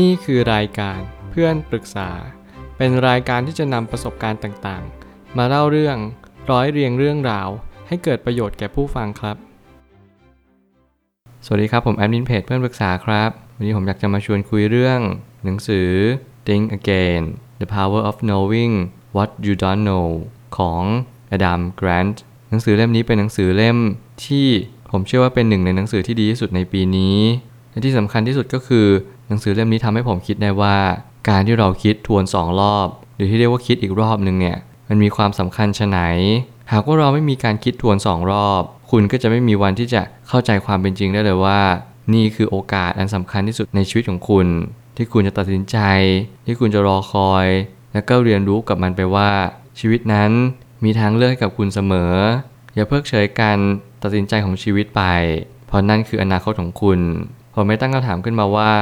นี่คือรายการเพื่อนปรึกษา เป็นรายการที่จะนำประสบการณ์ต่างๆ มาเล่าเรื่องร้อยเรียงเรื่องราว ให้เกิดประโยชน์แก่ผู้ฟังครับ สวัสดีครับผมแอดมินเพจเพื่อนปรึกษาครับ วันนี้ผมอยากจะมาชวนคุยเรื่อง หนังสือ Think Again The Power of Knowing What You Don't Know ของ Adam Grant หนังสือเล่มนี้เป็นหนังสือเล่มที่ผมเชื่อว่าเป็นหนึ่งในหนังสือที่ดีที่สุดในปีนี้และที่สำคัญที่สุดก็คือ นังสือเล่มนี้ทำให้ผมคิดได้ว่า การที่เราคิดทวนสองรอบ หรือที่เรียกว่าคิดอีกรอบหนึ่งเนี่ยมันมีความสำคัญชะไหน หากว่าเราไม่มีการคิดทวนสองรอบ คุณก็จะไม่มีวันที่จะเข้าใจความเป็นจริงได้เลยว่า นี่คือโอกาสอันสำคัญที่สุดในชีวิตของคุณ ที่คุณจะตัดสินใจ ที่คุณจะรอคอย และก็เรียนรู้กับมันไปว่า ชีวิตนั้นมีทางเลือกให้กับคุณเสมอ อย่าเพิกเฉยการตัดสินใจของชีวิตไป เพราะนั่นคืออนาคตของคุณ ผมไม่ตั้งคำถามขึ้นมาว่า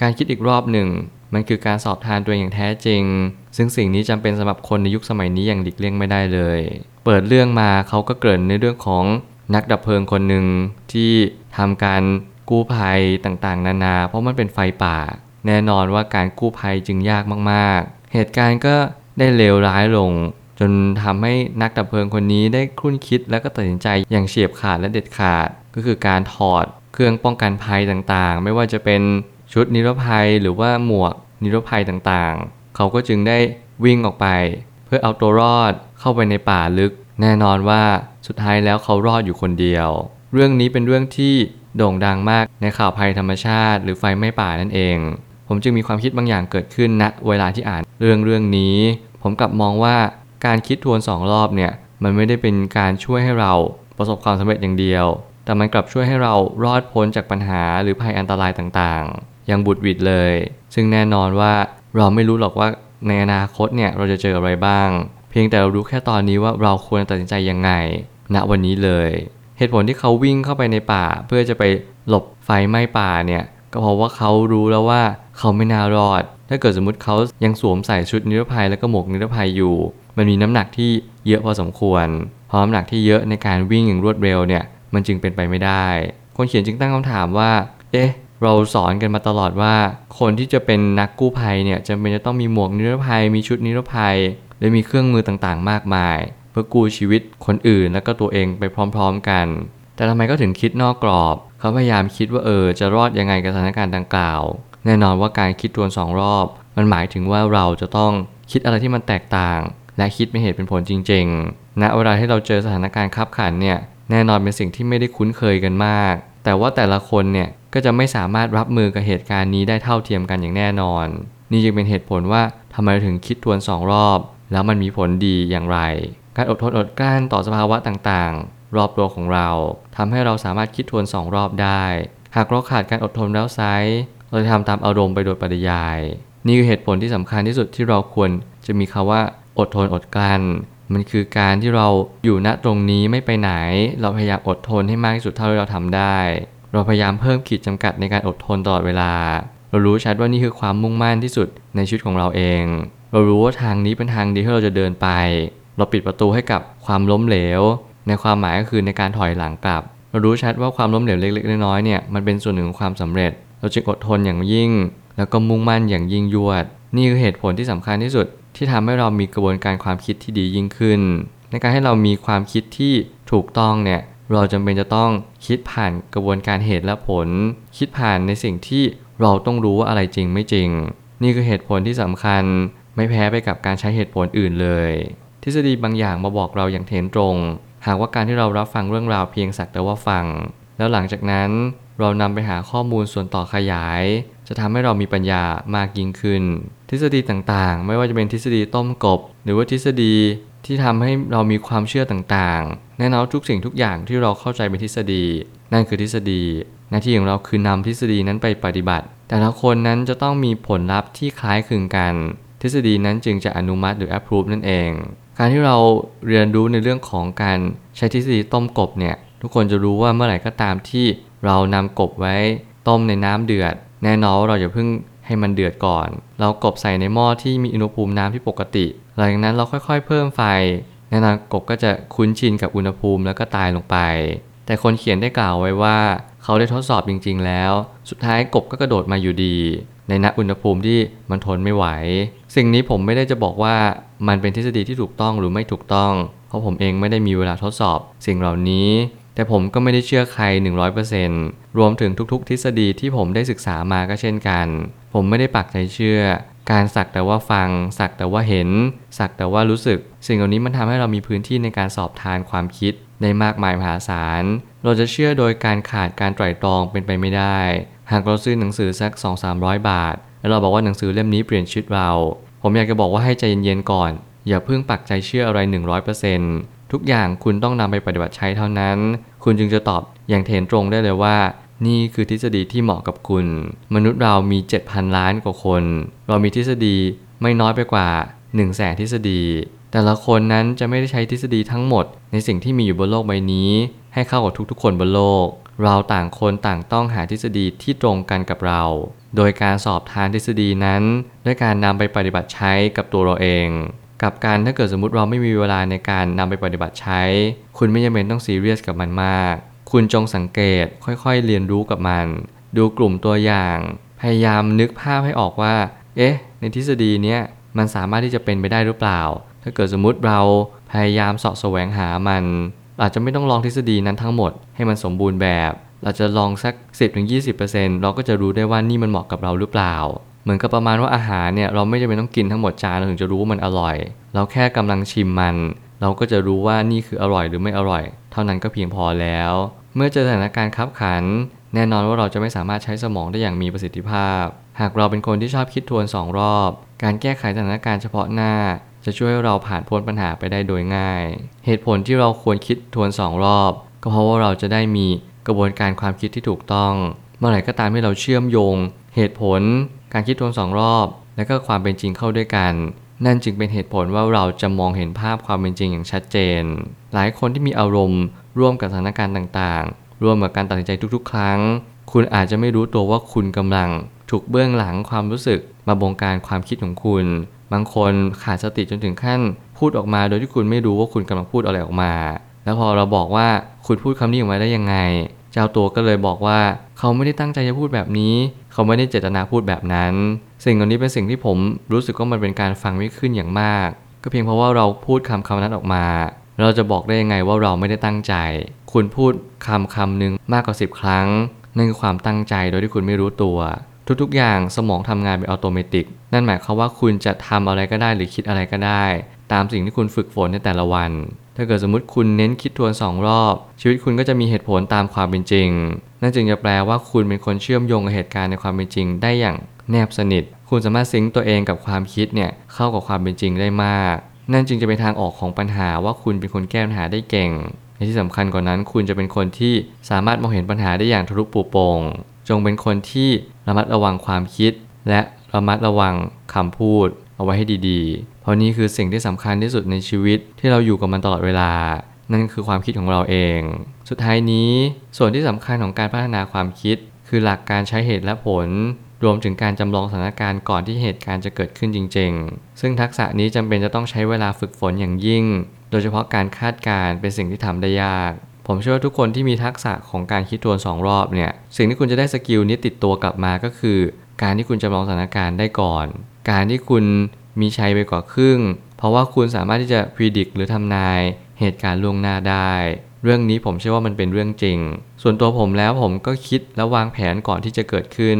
การคิดอีกรอบหนึ่ง มันคือการสอบทานตัวเองอย่างแท้จริง ซึ่งสิ่งนี้จำเป็นสำหรับคนในยุคสมัยนี้อย่างหลีกเลี่ยงไม่ได้เลย เปิดเรื่องมาเขาก็เกริ่นในเรื่องของนักดับเพลิงคนหนึ่งที่ทำการกู้ภัยต่างๆ นานา เพราะมันเป็นไฟป่า แน่นอนว่าการกู้ภัยจึงยากมากๆ เหตุการณ์ก็ได้เลวร้ายลง จนทำให้นักดับเพลิงคนนี้ได้ครุ่นคิดและก็ตัดสินใจอย่างเฉียบขาดและเด็ดขาด ก็คือการถอดเครื่องป้องกันภัยต่างๆ ไม่ว่าจะเป็น ชุดนิรภัยหรือว่าหมวกนิรภัยต่างๆ เขาก็จึงได้วิ่งออกไป เพื่อเอาตัวรอดเข้าไปในป่าลึก แน่นอนว่าสุดท้ายแล้วเขารอดอยู่คนเดียว เรื่องนี้เป็นเรื่องที่โด่งดังมากในข่าวภัยธรรมชาติ หรือไฟไหม้ป่านั่นเอง ผมจึงมีความคิดบางอย่างเกิดขึ้นณเวลาที่อ่านเรื่องเรื่องนี้ ผมกลับมองว่าการคิดทวนสองรอบเนี่ยมันไม่ได้เป็นการช่วยให้เราประสบความสำเร็จอย่างเดียว แต่มันกลับช่วยให้เรารอดพ้นจากปัญหาหรือภัยอันตรายต่างๆ ย่างบุดวิดเลย ซึ่งแน่นอนว่าเราไม่รู้หรอกว่าในอนาคตเนี่ยเราจะเจออะไรบ้าง เพียงแต่เรารู้แค่ตอนนี้ว่าเราควรตัดสินใจยังไง ณวันนี้เลย เหตุผลที่เขาวิ่งเข้าไปในป่า เพื่อจะไปหลบไฟไหม้ป่าเนี่ยก็เพราะว่าเขารู้แล้วว่าเขาไม่น่ารอด ถ้าเกิดสมมติเขายังสวมใส่ชุดนิรภัยแล้วก็หมวกนิรภัยอยู่ มันมีน้ำหนักที่เยอะพอสมควรพอน้ำหนักที่เยอะในการวิ่งอย่างรวดเร็วเนี่ยมันจึงเป็นไปไม่ได้ คนเขียนจึงตั้งคำถามว่า เอ๊ะ เราสอนกันมาตลอดว่า คนที่จะเป็นนักกู้ภัยเนี่ยจำเป็นจะต้องมีหมวกนิรภัย มีชุดนิรภัย และมีเครื่องมือต่างๆ มากมาย เพื่อกู้ชีวิตคนอื่นแล้วก็ตัวเองไปพร้อมๆกัน แต่ทำไมก็ถึงคิดนอกกรอบ เขาพยายามคิดว่าเออจะรอดยังไงกับสถานการณ์ดังกล่าว แน่นอนว่าการคิดทวนสองรอบ มันหมายถึงว่าเราจะต้องคิดอะไรที่มันแตกต่าง และคิดเป็นเหตุเป็นผลจริงๆณเวลาที่เราเจอสถานการณ์ขับขันเนี่ยแน่นอนเป็นสิ่งที่ไม่ได้คุ้นเคยกันมาก แต่ว่าแต่ละคนเนี่ยก็จะไม่สามารถรับมือกับเหตุการณ์นี้ได้เท่าเทียมกันอย่างแน่นอน นี่จึงเป็นเหตุผลว่าทำไมถึงคิดทวนสองรอบ แล้วมันมีผลดีอย่างไร การอดทนอดกลั้นต่อสภาวะต่างๆ รอบตัวของเราทำให้เราสามารถคิดทวนสองรอบได้ หากเราขาดการอดทนแล้วไซเราจะทำตามอารมณ์ไปโดยปริยาย นี่คือเหตุผลที่สำคัญที่สุดที่เราควรจะมีคาว่าอดทนอดกลั้น มันคือการที่เราอยู่ณตรงนี้ไม่ไปไหน เราพยายามอดทนให้มากที่สุดเท่าที่เราทำได้ เราพยายามเพิ่มขีดจำกัดในการอดทนตลอดเวลา เรารู้ชัดว่านี่คือความมุ่งมั่นที่สุดในชีวิตของเราเอง เรารู้ว่าทางนี้เป็นทางดีที่เราจะเดินไป เราปิดประตูให้กับความล้มเหลว ในความหมายก็คือในการถอยหลังกลับ เรารู้ชัดว่าความล้มเหลวเล็กๆน้อยๆเนี่ยมันเป็นส่วนหนึ่งของความสำเร็จ เราจึงอดทนอย่างยิ่ง แล้วก็มุ่งมั่นอย่างยิ่งยวด นี่คือเหตุผลที่สำคัญที่สุด ที่ทำให้เรามีกระบวนการความคิดที่ดียิ่งขึ้น ในการให้เรามีความคิดที่ถูกต้องเนี่ยเราจำเป็นจะต้องคิดผ่านกระบวนการเหตุและผล คิดผ่านในสิ่งที่เราต้องรู้ว่าอะไรจริงไม่จริง นี่คือเหตุผลที่สำคัญไม่แพ้ไปกับการใช้เหตุผลอื่นเลย ทฤษฎีบางอย่างมาบอกเราอย่างเถนตรง หากว่าการที่เรารับฟังเรื่องราวเพียงสักแต่ว่าฟัง แล้วหลังจากนั้นเรานำไปหาข้อมูลส่วนต่อขยาย จะทำให้เรามีปัญญามากยิ่งขึ้น ทฤษฎีต่างๆ ไม่ว่าจะเป็นทฤษฎีต้มกบ หรือว่าทฤษฎีที่ทำให้เรามีความเชื่อต่างๆ แน่นอนทุกสิ่งทุกอย่างที่เราเข้าใจเป็นทฤษฎี นั่นคือทฤษฎี หน้าที่ของเราคือนำทฤษฎีนั้นไปปฏิบัติ แต่ละคนนั้นจะต้องมีผลลัพธ์ที่คล้ายคลึงกัน ทฤษฎีนั้นจึงจะอนุมัติหรือ approve นั่นเอง การที่เราเรียนรู้ในเรื่องของการใช้ทฤษฎีต้มกบเนี่ยทุกคนจะรู้ว่าเมื่อไหร่ก็ตามที่เรานำกบไว้ต้มในน้ำเดือด แน่นอนเราอย่าเพิ่งให้มันเดือดก่อน เรากบใส่ในหม้อที่มีอุณหภูมิน้ำที่ปกติ หลังจากนั้นเราค่อยๆ เพิ่มไฟแน่นอนกบก็จะคุ้นชินกับอุณหภูมิแล้วก็ตายลงไป แต่คนเขียนได้กล่าวไว้ว่าเขาได้ทดสอบจริง ๆ แล้ว สุดท้ายกบก็กระโดดมาอยู่ดี ในณอุณหภูมิที่มันทนไม่ไหว สิ่งนี้ผมไม่ได้จะบอกว่ามันเป็นทฤษฎีที่ถูกต้องหรือไม่ถูกต้อง เพราะผมเองไม่ได้มีเวลาทดสอบ สิ่งเหล่านี้ แต่ผมก็ไม่ได้เชื่อใคร 100%รวมถึงทุกๆ ทฤษฎีที่ผมได้ศึกษามาก็เช่นกัน ผมไม่ได้ปักใจเชื่อ การสักแต่ว่าฟัง สักแต่ว่าเห็น สักแต่ว่ารู้สึก สิ่งเหล่านี้มันทำให้เรามีพื้นที่ในการสอบทานความคิดได้มากมายมหาศาล เราจะเชื่อโดยการขาดการไตร่ตรองเป็นไปไม่ได้ หากเราซื้อหนังสือสัก 2-300 บาท แล้วเราบอกว่าหนังสือเล่มนี้เปลี่ยนชีวิตเรา ผมอยากจะบอกว่าให้ใจเย็นๆก่อน อย่าเพิ่งปักใจเชื่ออะไร 100% ทุกอย่างคุณต้องนำไปปฏิบัติใช้เท่านั้น คุณจึงจะตอบอย่างเถนตรงได้เลยว่า นี่คือทฤษฎีที่เหมาะกับคุณ มนุษย์เรามี 7,000 ล้านกว่าคน เรามีทฤษฎีไม่น้อยไปกว่า1 0 0 0 0แสนทฤษฎี แต่ละคนนั้นจะไม่ได้ใช้ทฤษฎีทั้งหมด ในสิ่งที่มีอยู่บนโลกใบนี้ ให้เข้ากับทุกๆ คนบนโลก เราต่างคนต่างต้องหาทฤษฎีที่ตรงกันกับเรา โดยการสอบทานทฤษฎีนั้น ด้วยการนำไปปฏิบัติใช้กับตัวเราเอง กับการถ้าเกิดสมมติเราไม่มีเวลาในการนำไปปฏิบัติใช้ คุณไม่จำเป็นต้องซีเรียสกับมันมาก คุณจงสังเกตค่อยๆเรียนรู้กับมัน ดูกลุ่มตัวอย่าง พยายามนึกภาพให้ออกว่า เอ๊ะ ในทฤษฎีเนี้ยมันสามารถที่จะเป็นไปได้หรือเปล่า ถ้าเกิดสมมติเราพยายามเสาะแสวงหามัน อาจจะไม่ต้องลองทฤษฎีนั้นทั้งหมดให้มันสมบูรณ์แบบ เราจะลองสัก 10-20%เราก็จะรู้ได้ว่านี่มันเหมาะกับเราหรือเปล่า เหมือนกับประมาณว่าอาหารเนี่ยเราไม่จำเป็นต้องกินทั้งหมดจานเราถึงจะรู้ว่ามันอร่อย เราแค่กำลังชิมมัน เราก็จะรู้ว่านี่คืออร่อยหรือไม่อร่อย เท่านั้นก็เพียงพอแล้ว เมื่อเจอสถานการณ์ขับขัน แน่นอนว่าเราจะไม่สามารถใช้สมองได้อย่างมีประสิทธิภาพ หากเราเป็นคนที่ชอบคิดทวนสองรอบ การแก้ไขสถานการณ์เฉพาะหน้า จะช่วยให้เราผ่านพ้นปัญหาไปได้โดยง่าย เหตุผลที่เราควรคิดทวนสองรอบ ก็เพราะว่าเราจะได้มีกระบวนการความคิดที่ถูกต้อง เมื่อไหร่ก็ตามที่เราเชื่อมโยง เหตุผล การคิดทวนสองรอบ และก็ความเป็นจริงเข้าด้วยกัน นั่นจึงเป็นเหตุผลว่าเราจะมองเห็นภาพความเป็นจริงอย่างชัดเจน หลายคนที่มีอารมณ์ร่วมกับสถานการณ์ต่างๆ ร่วมกับการตัดสินใจทุกๆ ครั้ง คุณอาจจะไม่รู้ตัวว่าคุณกำลังถูกเบื้องหลังความรู้สึกมาบงการความคิดของคุณ บางคนขาดสติจนถึงขั้น พูดออกมาโดยที่คุณไม่รู้ว่าคุณกำลังพูดอะไรออกมา แล้วพอเราบอกว่าคุณพูดคำนี้ออกมาได้ยังไง เจ้าตัวก็เลยบอกว่า เขาไม่ได้ตั้งใจจะพูดแบบนี้ เขาไม่ได้เจตนาพูดแบบนั้น สิ่งเหล่านี้เป็นสิ่งที่ผมรู้สึกว่ามันเป็นการฟังไม่ขึ้นอย่างมาก ก็เพียงเพราะว่าเราพูดคำคำนั้นออกมา เราจะบอกได้ยังไงว่าเราไม่ได้ตั้งใจ คุณพูดคำคำหนึ่งมากกว่า10ครั้งนั่นคือความตั้งใจโดยที่คุณไม่รู้ตัว ทุกๆ อย่างสมองทำงานเป็นอัตโนมัตินั่นหมายความว่าคุณจะทำอะไรก็ได้หรือคิดอะไรก็ได้ ตามสิ่งที่คุณฝึกฝนในแต่ละวัน ถ้าเกิดสมมติคุณเน้นคิดทวนสองรอบ ชีวิตคุณก็จะมีเหตุผลตามความเป็นจริง นั่นจึงจะแปลว่าคุณเป็นคนเชื่อมโยงกับเหตุการณ์ในความเป็นจริง ได้อย่างแนบสนิท คุณสามารถซิงก์ตัวเองกับความคิดเนี่ยเข้ากับความเป็นจริงได้มาก นั่นจึงจะเป็นทางออกของปัญหาว่าคุณเป็นคนแก้ปัญหาได้เก่งในที่สำคัญกว่านั้นคุณจะเป็นคนที่สามารถมองเห็นปัญหาได้อย่างทะลุปูโป่งจงเป็นคนที่ระมัดระวังความคิด และระมัดระวังคำพูดเอาไว้ให้ดีๆ เพราะนี่คือสิ่งที่สำคัญที่สุดในชีวิตที่เราอยู่กับมันตลอดเวลา นั่นคือความคิดของเราเอง สุดท้ายนี้ ส่วนที่สำคัญของการพัฒนาความคิด คือหลักการใช้เหตุและผล รวมถึงการจำลองสถานการณ์ก่อนที่เหตุการณ์จะเกิดขึ้นจริง ๆ ซึ่งทักษะนี้จำเป็นจะต้องใช้เวลาฝึกฝนอย่างยิ่ง โดยเฉพาะการคาดการณ์เป็นสิ่งที่ทำได้ยาก ผมเชื่อว่าทุกคนที่มีทักษะของการคิดทวนสองรอบเนี่ย สิ่งที่คุณจะได้สกิลนี้ติดตัวกลับมาก็คือ การที่คุณจำลองสถานการณ์ได้ก่อน การที่คุณมีชัยไปกว่าครึ่ง เพราะว่าคุณสามารถที่จะพิจิตรหรือทำนาย เหตุการณ์ล่วงหน้าได้ เรื่องนี้ผมเชื่อว่ามันเป็นเรื่องจริง ส่วนตัวผมแล้วผมก็คิดและวางแผนก่อนที่จะเกิดขึ้น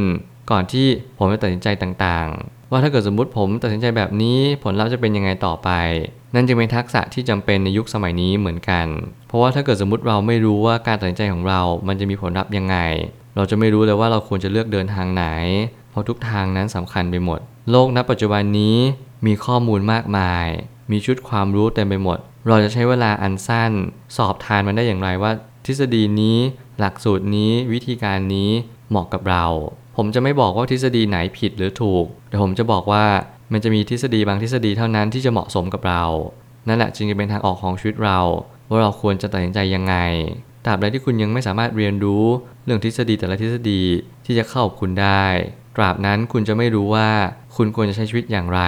ก่อนที่ผมจะตัดสินใจต่างๆ ว่าถ้าเกิดสมมติผมตัดสินใจแบบนี้ผลลัพธ์จะเป็นยังไงต่อไป นั่นจึงเป็นทักษะที่จำเป็นในยุคสมัยนี้เหมือนกัน เพราะว่าถ้าเกิดสมมติเราไม่รู้ว่าการตัดสินใจของเรา มันจะมีผลลัพธ์ยังไง เราจะไม่รู้เลยว่าเราควรจะเลือกเดินทางไหน เพราะทุกทางนั้นสำคัญไปหมด โลกณปัจจุบันนี้มีข้อมูลมากมาย มีชุดความรู้เต็มไปหมด เราจะใช้เวลาอันสั้น สอบทานมันได้อย่างไรว่า ทฤษฎีนี้ หลักสูตรนี้วิธีการนี้เหมาะกับเรา ผมจะไม่บอกว่าทฤษฎีไหนผิดหรือถูก แต่ผมจะบอกว่ามันจะมีทฤษฎีบางทฤษฎีเท่านั้นที่จะเหมาะสมกับเรา นั่นแหละจึงจะเป็นทางออกของชีวิตเรา ว่าเราควรจะตัดสินใจยังไงตราบใดที่คุณยังไม่สามารถเรียนรู้เรื่องทฤษฎีแต่ละทฤษฎีที่จะเข้ากับคุณได้ ตราบนั้นคุณจะไม่รู้ว่าคุณควรจะใช้ชีวิตอย่างไร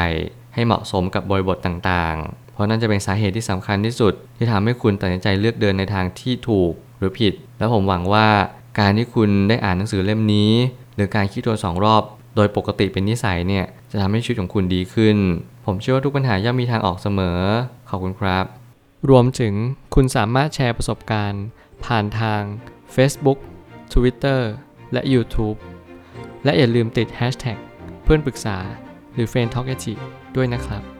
ให้เหมาะสมกับบริบทต่างๆ เพราะนั่นจะเป็นสาเหตุที่สำคัญที่สุด ที่ทำให้คุณตัดสินใจเลือกเดินในทางที่ถูกหรือผิด และผมหวังว่าการที่คุณได้อ่านหนังสือเล่มนี้ หรือการคิดตัวสองรอบ โดยปกติเป็นนิสัยเนี่ยจะทำให้ชีวิตของคุณดีขึ้น ผมเชื่อว่าทุกปัญหาย่อมมีทางออกเสมอ ขอบคุณครับ รวมถึงคุณสามารถแชร์ประสบการณ์ ผ่านทาง Facebook Twitter และ YouTube และอย่าลืมติด Hashtag เพื่อนปรึกษาหรือ f r ร e n d Talk ด้วยนะครับ